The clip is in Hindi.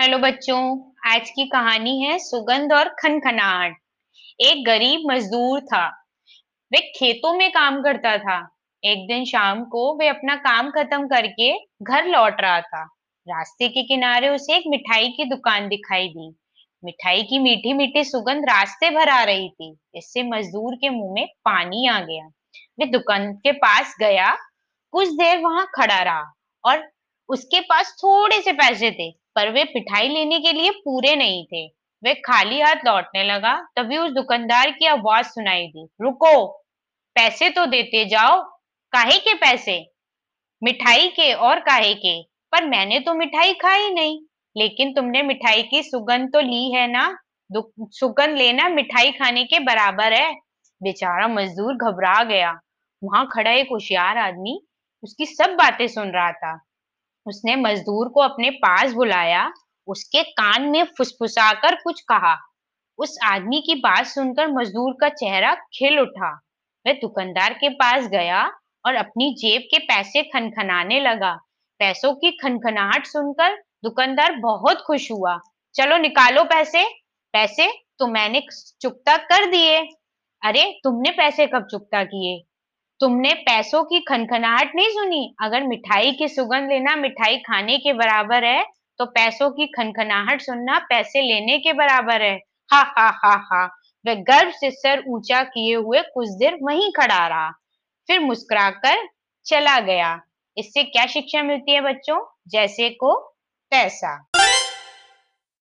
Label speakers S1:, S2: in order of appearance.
S1: हेलो बच्चों, आज की कहानी है सुगंध और खनखनाहट। एक गरीब मजदूर था। वे खेतों में काम करता था। एक दिन शाम को वे अपना काम खत्म करके घर लौट रहा था। रास्ते के किनारे उसे एक मिठाई की दुकान दिखाई दी। मिठाई की मीठी मीठी सुगंध रास्ते भर आ रही थी इससे मजदूर के मुँह में पानी आ गया। वे दुकान के पास गया, कुछ देर वहाँ खड़ा रहा और उसके पास थोड़े से पैसे थे। पर वे मिठाई लेने के लिए पूरे नहीं थे। वे खाली हाथ लौटने लगा, तभी उस दुकानदार की आवाज़ सुनाई दी। रुको, पैसे तो देते जाओ। काहे के पैसे? मिठाई के और काहे के? पर मैंने तो मिठाई खाई नहीं। लेकिन तुमने मिठाई की सुगंध तो ली है ना? सुगंध लेना मिठाई खाने के बराबर है। बेचारा मजदूर घबरा गया। वहाँ खड़ा एक होशियार आदमी उसकी सब बातें सुन रहा था। उसने मजदूर को अपने पास बुलाया, उसके कान में फुसफुसाकर कुछ कहा। उस आदमी की बात सुनकर मजदूर का चेहरा खिल उठा। वह दुकानदार के पास गया और अपनी जेब के पैसे खनखनाने लगा। पैसों की खनखनाहट सुनकर दुकानदार बहुत खुश हुआ। चलो निकालो पैसे। पैसे तो मैंने चुकता कर दिए। अरे, तुमने पैसे कब चुकता किए? तुमने पैसों की खनखनाहट नहीं सुनी? अगर मिठाई की सुगंध लेना मिठाई खाने के बराबर है तो पैसों की खनखनाहट सुनना पैसे लेने के बराबर है। हा हा हा हा। वह गर्व से सर ऊँचा किए हुए कुछ देर वहीं खड़ा रहा। फिर मुस्कुराकर चला गया। इससे क्या शिक्षा मिलती है बच्चों? जैसे को तैसा